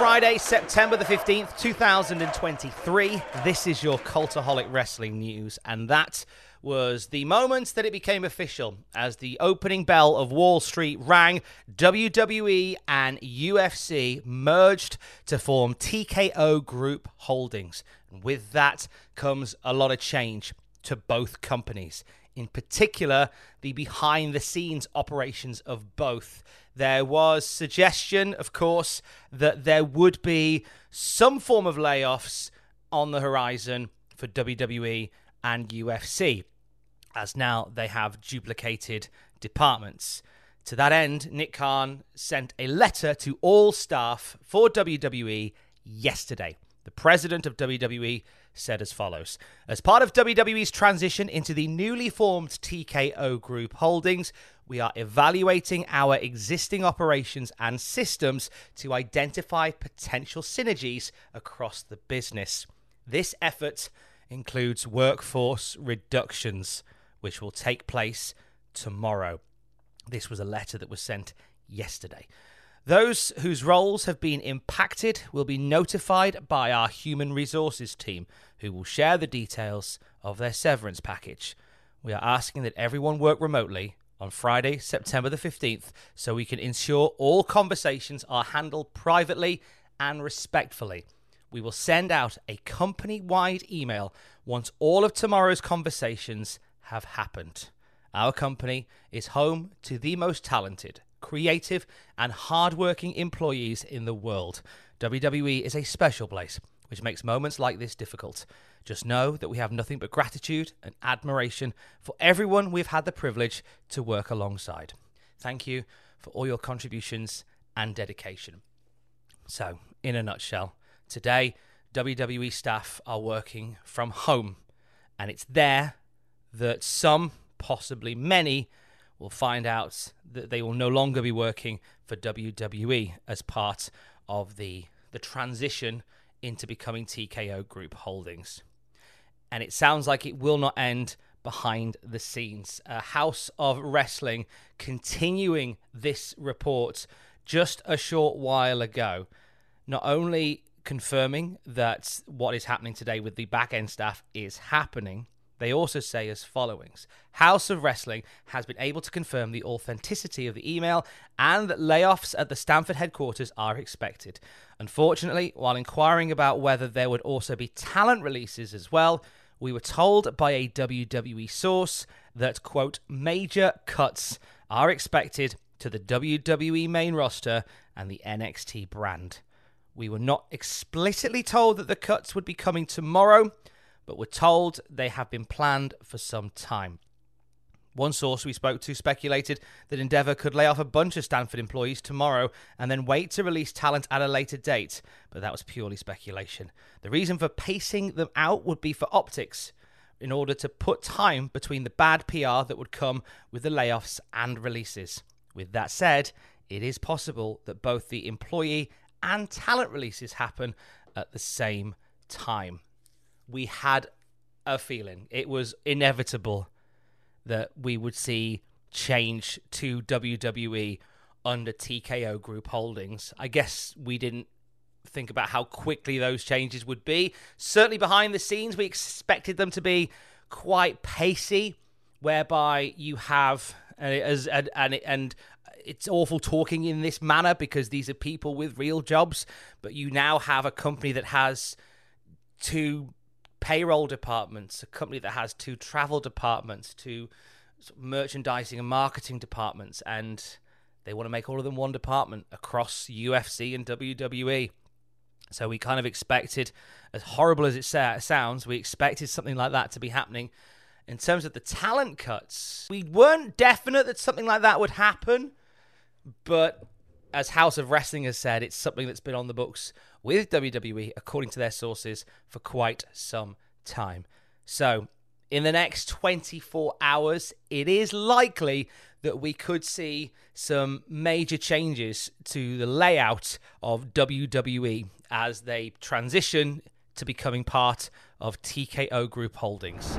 Friday, September the 15th, 2023, this is your Cultaholic Wrestling News, and that was the moment that it became official as the opening bell of Wall Street rang. WWE and UFC merged to form TKO Group Holdings. And with that comes a lot of change to both companies. In particular, the behind the scenes operations of both. There was suggestion, of course, that there would be some form of layoffs on the horizon for WWE and UFC, as now they have duplicated departments. To that end, Nick Khan sent a letter to all staff for WWE yesterday. The president of WWE said as follows As part of WWE's transition into the newly formed TKO Group Holdings, we are evaluating our existing operations and systems to identify potential synergies across the business. This effort includes workforce reductions, which will take place tomorrow. This was a letter that was sent yesterday. Those whose roles have been impacted will be notified by our human resources team, who will share the details of their severance package. We are asking that everyone work remotely on Friday, September the 15th, so we can ensure all conversations are handled privately and respectfully. We will send out a company wide email once all of tomorrow's conversations have happened. Our company is home to the most talented creative, and hardworking employees in the world. WWE is a special place, which makes moments like this difficult. Just know that we have nothing but gratitude and admiration for everyone we've had the privilege to work alongside. Thank you for all your contributions and dedication. So, in a nutshell, today WWE staff are working from home, and it's there that some, possibly many, will find out that they will no longer be working for WWE as part of the the transition into becoming TKO Group Holdings. And it sounds like it will not end behind the scenes. House of Wrestling continuing this report just a short while ago, not only confirming that what is happening today with the back end staff is happening, they also say as followings House of Wrestling has been able to confirm the authenticity of the email and that layoffs at the Stamford headquarters are expected. Unfortunately, while inquiring about whether there would also be talent releases as well, we were told by a WWE source that, quote, major cuts are expected to the WWE main roster and the NXT brand. We were not explicitly told that the cuts would be coming tomorrow, but we're told they have been planned for some time. One source we spoke to speculated that Endeavor could lay off a bunch of Stamford employees tomorrow and then wait to release talent at a later date, but that was purely speculation. The reason for pacing them out would be for optics, in order to put time between the bad PR that would come with the layoffs and releases. With that said, it is possible that both the employee and talent releases happen at the same time we had a feeling. It was inevitable that we would see change to WWE under TKO Group Holdings. I guess we didn't think about how quickly those changes would be. Certainly behind the scenes, we expected them to be quite pacey, whereby you have uh, as and and, and it's awful talking in this manner because these are people with real jobs, but you now have a company that has two payroll departments, a company that has two travel departments, two merchandising and marketing departments, and they want to make all of them one department across UFC and WWE. So we kind of expected, as horrible as it sounds, we expected something like that to be happening. In terms of the talent cuts, we weren't definite that something like that would happen, but as House of Wrestling has said, it's something that's been on the books with WWE, according to their sources, for quite some time. So, in the next 24 hours, it is likely that we could see some major changes to the layout of WWE as they transition to becoming part of TKO Group Holdings.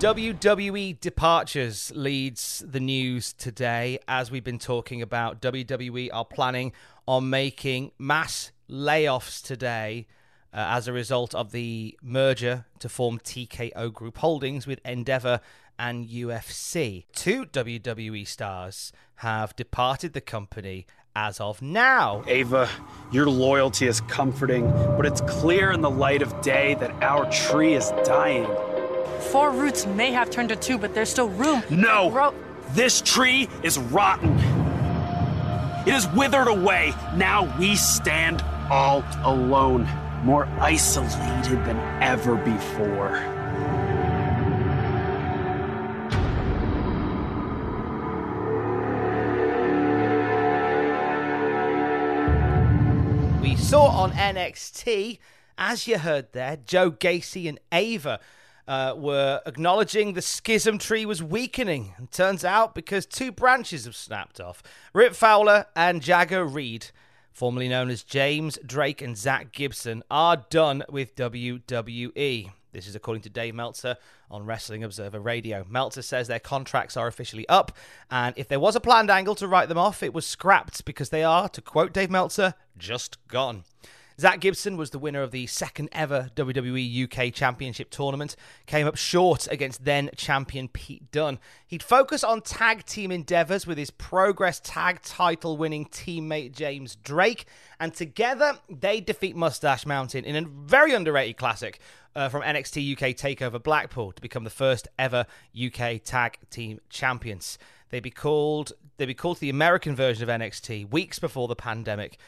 WWE departures leads the news today. As we've been talking about, WWE are planning on making mass layoffs today uh, as a result of the merger to form TKO Group Holdings with Endeavor and UFC. Two WWE stars have departed the company as of now. Ava, your loyalty is comforting, but it's clear in the light of day that our tree is dying. Four roots may have turned to two, but there's still room. No! Grow- this tree is rotten. It is withered away. Now we stand all alone, more isolated than ever before. We saw on NXT, as you heard there, Joe Gacy and Ava uh, were acknowledging the schism tree was weakening. And turns out because two branches have snapped off. Rip Fowler and Jagger Reed, formerly known as James Drake and Zach Gibson, are done with WWE. This is according to Dave Meltzer on Wrestling Observer Radio. Meltzer says their contracts are officially up, and if there was a planned angle to write them off, it was scrapped because they are, to quote Dave Meltzer, just gone. Zach Gibson was the winner of the second ever WWE UK Championship tournament, came up short against then champion Pete Dunne. He'd focus on tag team endeavors with his Progress tag title winning teammate James Drake, and together they defeat Moustache Mountain in a very underrated classic uh, from NXT UK Takeover Blackpool to become the first ever UK tag team champions. They'd be called they'd be called the American version of NXT weeks before the pandemic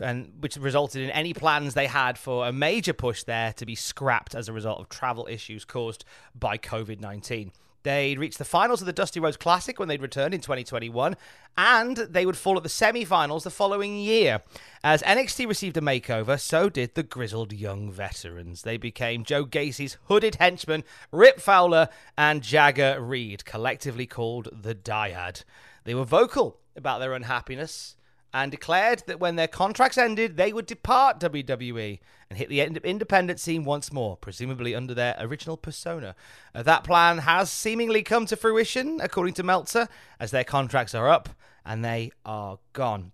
and which resulted in any plans they had for a major push there to be scrapped as a result of travel issues caused by COVID 19. They'd reached the finals of the Dusty Rhodes Classic when they'd returned in 2021, and they would fall at the semi finals the following year. As NXT received a makeover, so did the grizzled young veterans. They became Joe Gacy's hooded henchmen, Rip Fowler and Jagger Reed, collectively called the Dyad. They were vocal about their unhappiness and declared that when their contracts ended, they would depart WWE and hit the independent scene once more, presumably under their original persona. Uh, that plan has seemingly come to fruition, according to Meltzer, as their contracts are up and they are gone.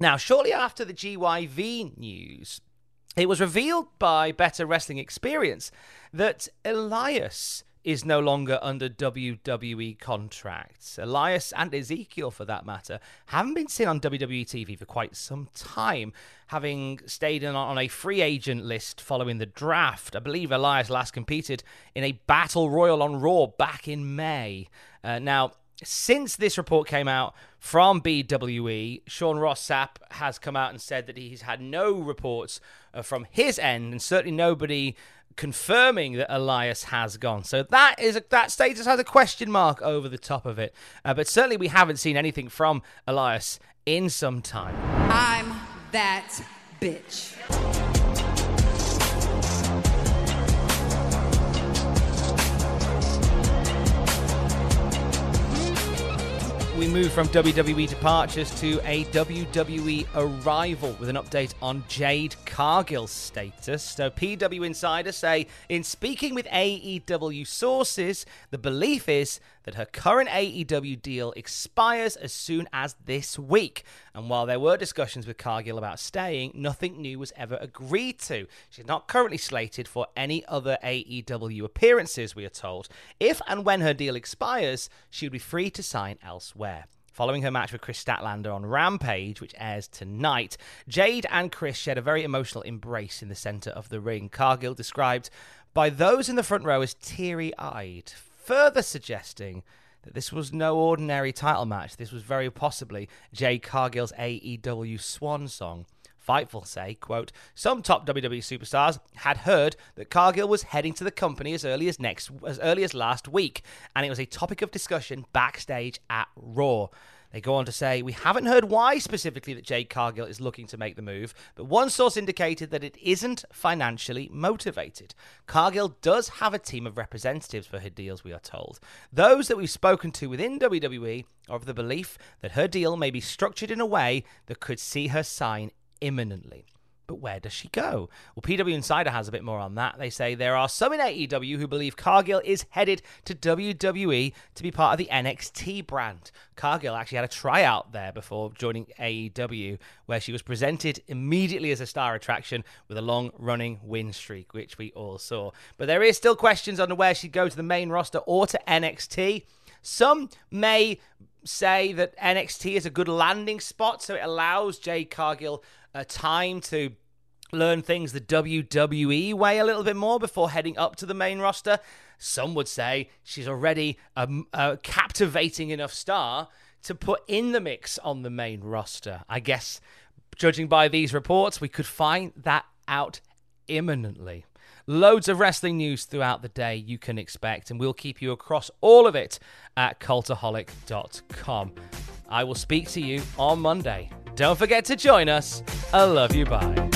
Now, shortly after the GYV news, it was revealed by Better Wrestling Experience that Elias is no longer under WWE contracts. Elias and Ezekiel, for that matter, haven't been seen on WWE TV for quite some time, having stayed on a free agent list following the draft. I believe Elias last competed in a battle royal on Raw back in May. Uh, now, since this report came out from BWE, Sean Ross Sapp has come out and said that he's had no reports uh, from his end, and certainly nobody confirming that Elias has gone. So that is a, that status has a question mark over the top of it. Uh, but certainly we haven't seen anything from Elias in some time. I'm that bitch. We move from WWE departures to a WWE arrival with an update on Jade Cargill's status. So, PW insiders say, in speaking with AEW sources, the belief is that her current AEW deal expires as soon as this week. And while there were discussions with Cargill about staying, nothing new was ever agreed to. She's not currently slated for any other AEW appearances, we are told. If and when her deal expires, she would be free to sign elsewhere. Following her match with Kris Statlander on Rampage, which airs tonight, Jade and Kris shared a very emotional embrace in the centre of the ring. Cargill described by those in the front row as teary eyed, further suggesting that this was no ordinary title match. This was very possibly Jade Cargill's AEW swan song. Fightful say, quote, some top WWE superstars had heard that Cargill was heading to the company as early as next as early as last week, and it was a topic of discussion backstage at Raw. They go on to say, We haven't heard why specifically that Jade Cargill is looking to make the move, but one source indicated that it isn't financially motivated. Cargill does have a team of representatives for her deals, we are told. Those that we've spoken to within WWE are of the belief that her deal may be structured in a way that could see her sign imminently. But where does she go? Well, PW Insider has a bit more on that. They say there are some in AEW who believe Cargill is headed to WWE to be part of the NXT brand. Cargill actually had a tryout there before joining AEW, where she was presented immediately as a star attraction with a long running win streak, which we all saw. But there is still questions on where she'd go to the main roster or to NXT. Some may say that NXT is a good landing spot, so it allows Jade Cargill uh, time to learn things the WWE way a little bit more before heading up to the main roster. Some would say she's already a, a captivating enough star to put in the mix on the main roster. I guess, judging by these reports, we could find that out imminently. Loads of wrestling news throughout the day you can expect, and we'll keep you across all of it at cultaholic.com. I will speak to you on Monday. Don't forget to join us. I love you. Bye.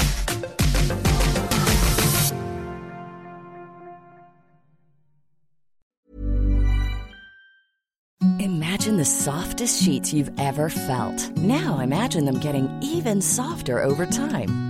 Imagine the softest sheets you've ever felt. Now imagine them getting even softer over time.